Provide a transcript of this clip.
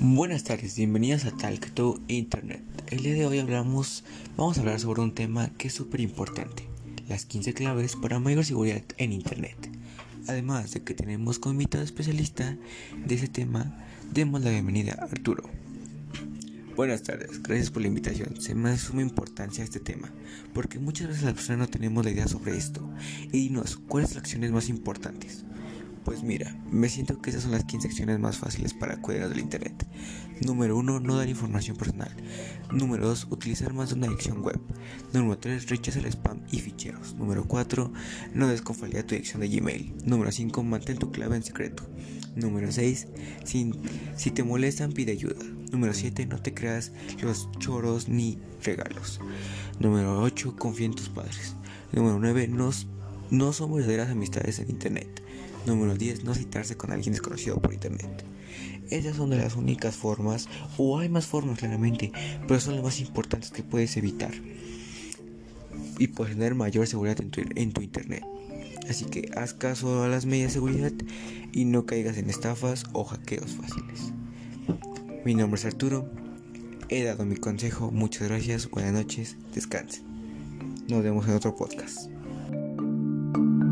Buenas tardes, bienvenidos a Talk to Internet. El día de hoy hablamos, vamos a hablar sobre un tema que es súper importante, las 15 claves para mayor seguridad en Internet. Además de que tenemos como invitado especialista de ese tema, demos la bienvenida a Arturo. Buenas tardes, gracias por la invitación. Se me da suma importancia este tema, porque muchas veces las personas no tenemos la idea sobre esto. Y dinos, ¿cuáles son las acciones más importantes? Pues mira, me siento que esas son las 15 acciones más fáciles para cuidar del Internet. Número 1. No dar información personal. Número 2. Utilizar más de una dirección web. Número 3. Rechazar spam y ficheros. Número 4. No desconfalidad tu dirección de Gmail. Número 5. Mantén tu clave en secreto. Número 6. Si, si te molestan, pide ayuda. Número 7. No te creas los choros ni regalos. Número 8. Confía en tus padres. Número 9. No, no son verdaderas amistades en Internet. Número 10. No citarse con alguien desconocido por internet. Esas son de las únicas formas, o hay más formas claramente, pero son las más importantes que puedes evitar y puedes tener mayor seguridad en tu, internet. Así que haz caso a las medidas de seguridad y no caigas en estafas o hackeos fáciles. Mi nombre es Arturo, he dado mi consejo, muchas gracias, buenas noches, descansen. Nos vemos en otro podcast. Thank you.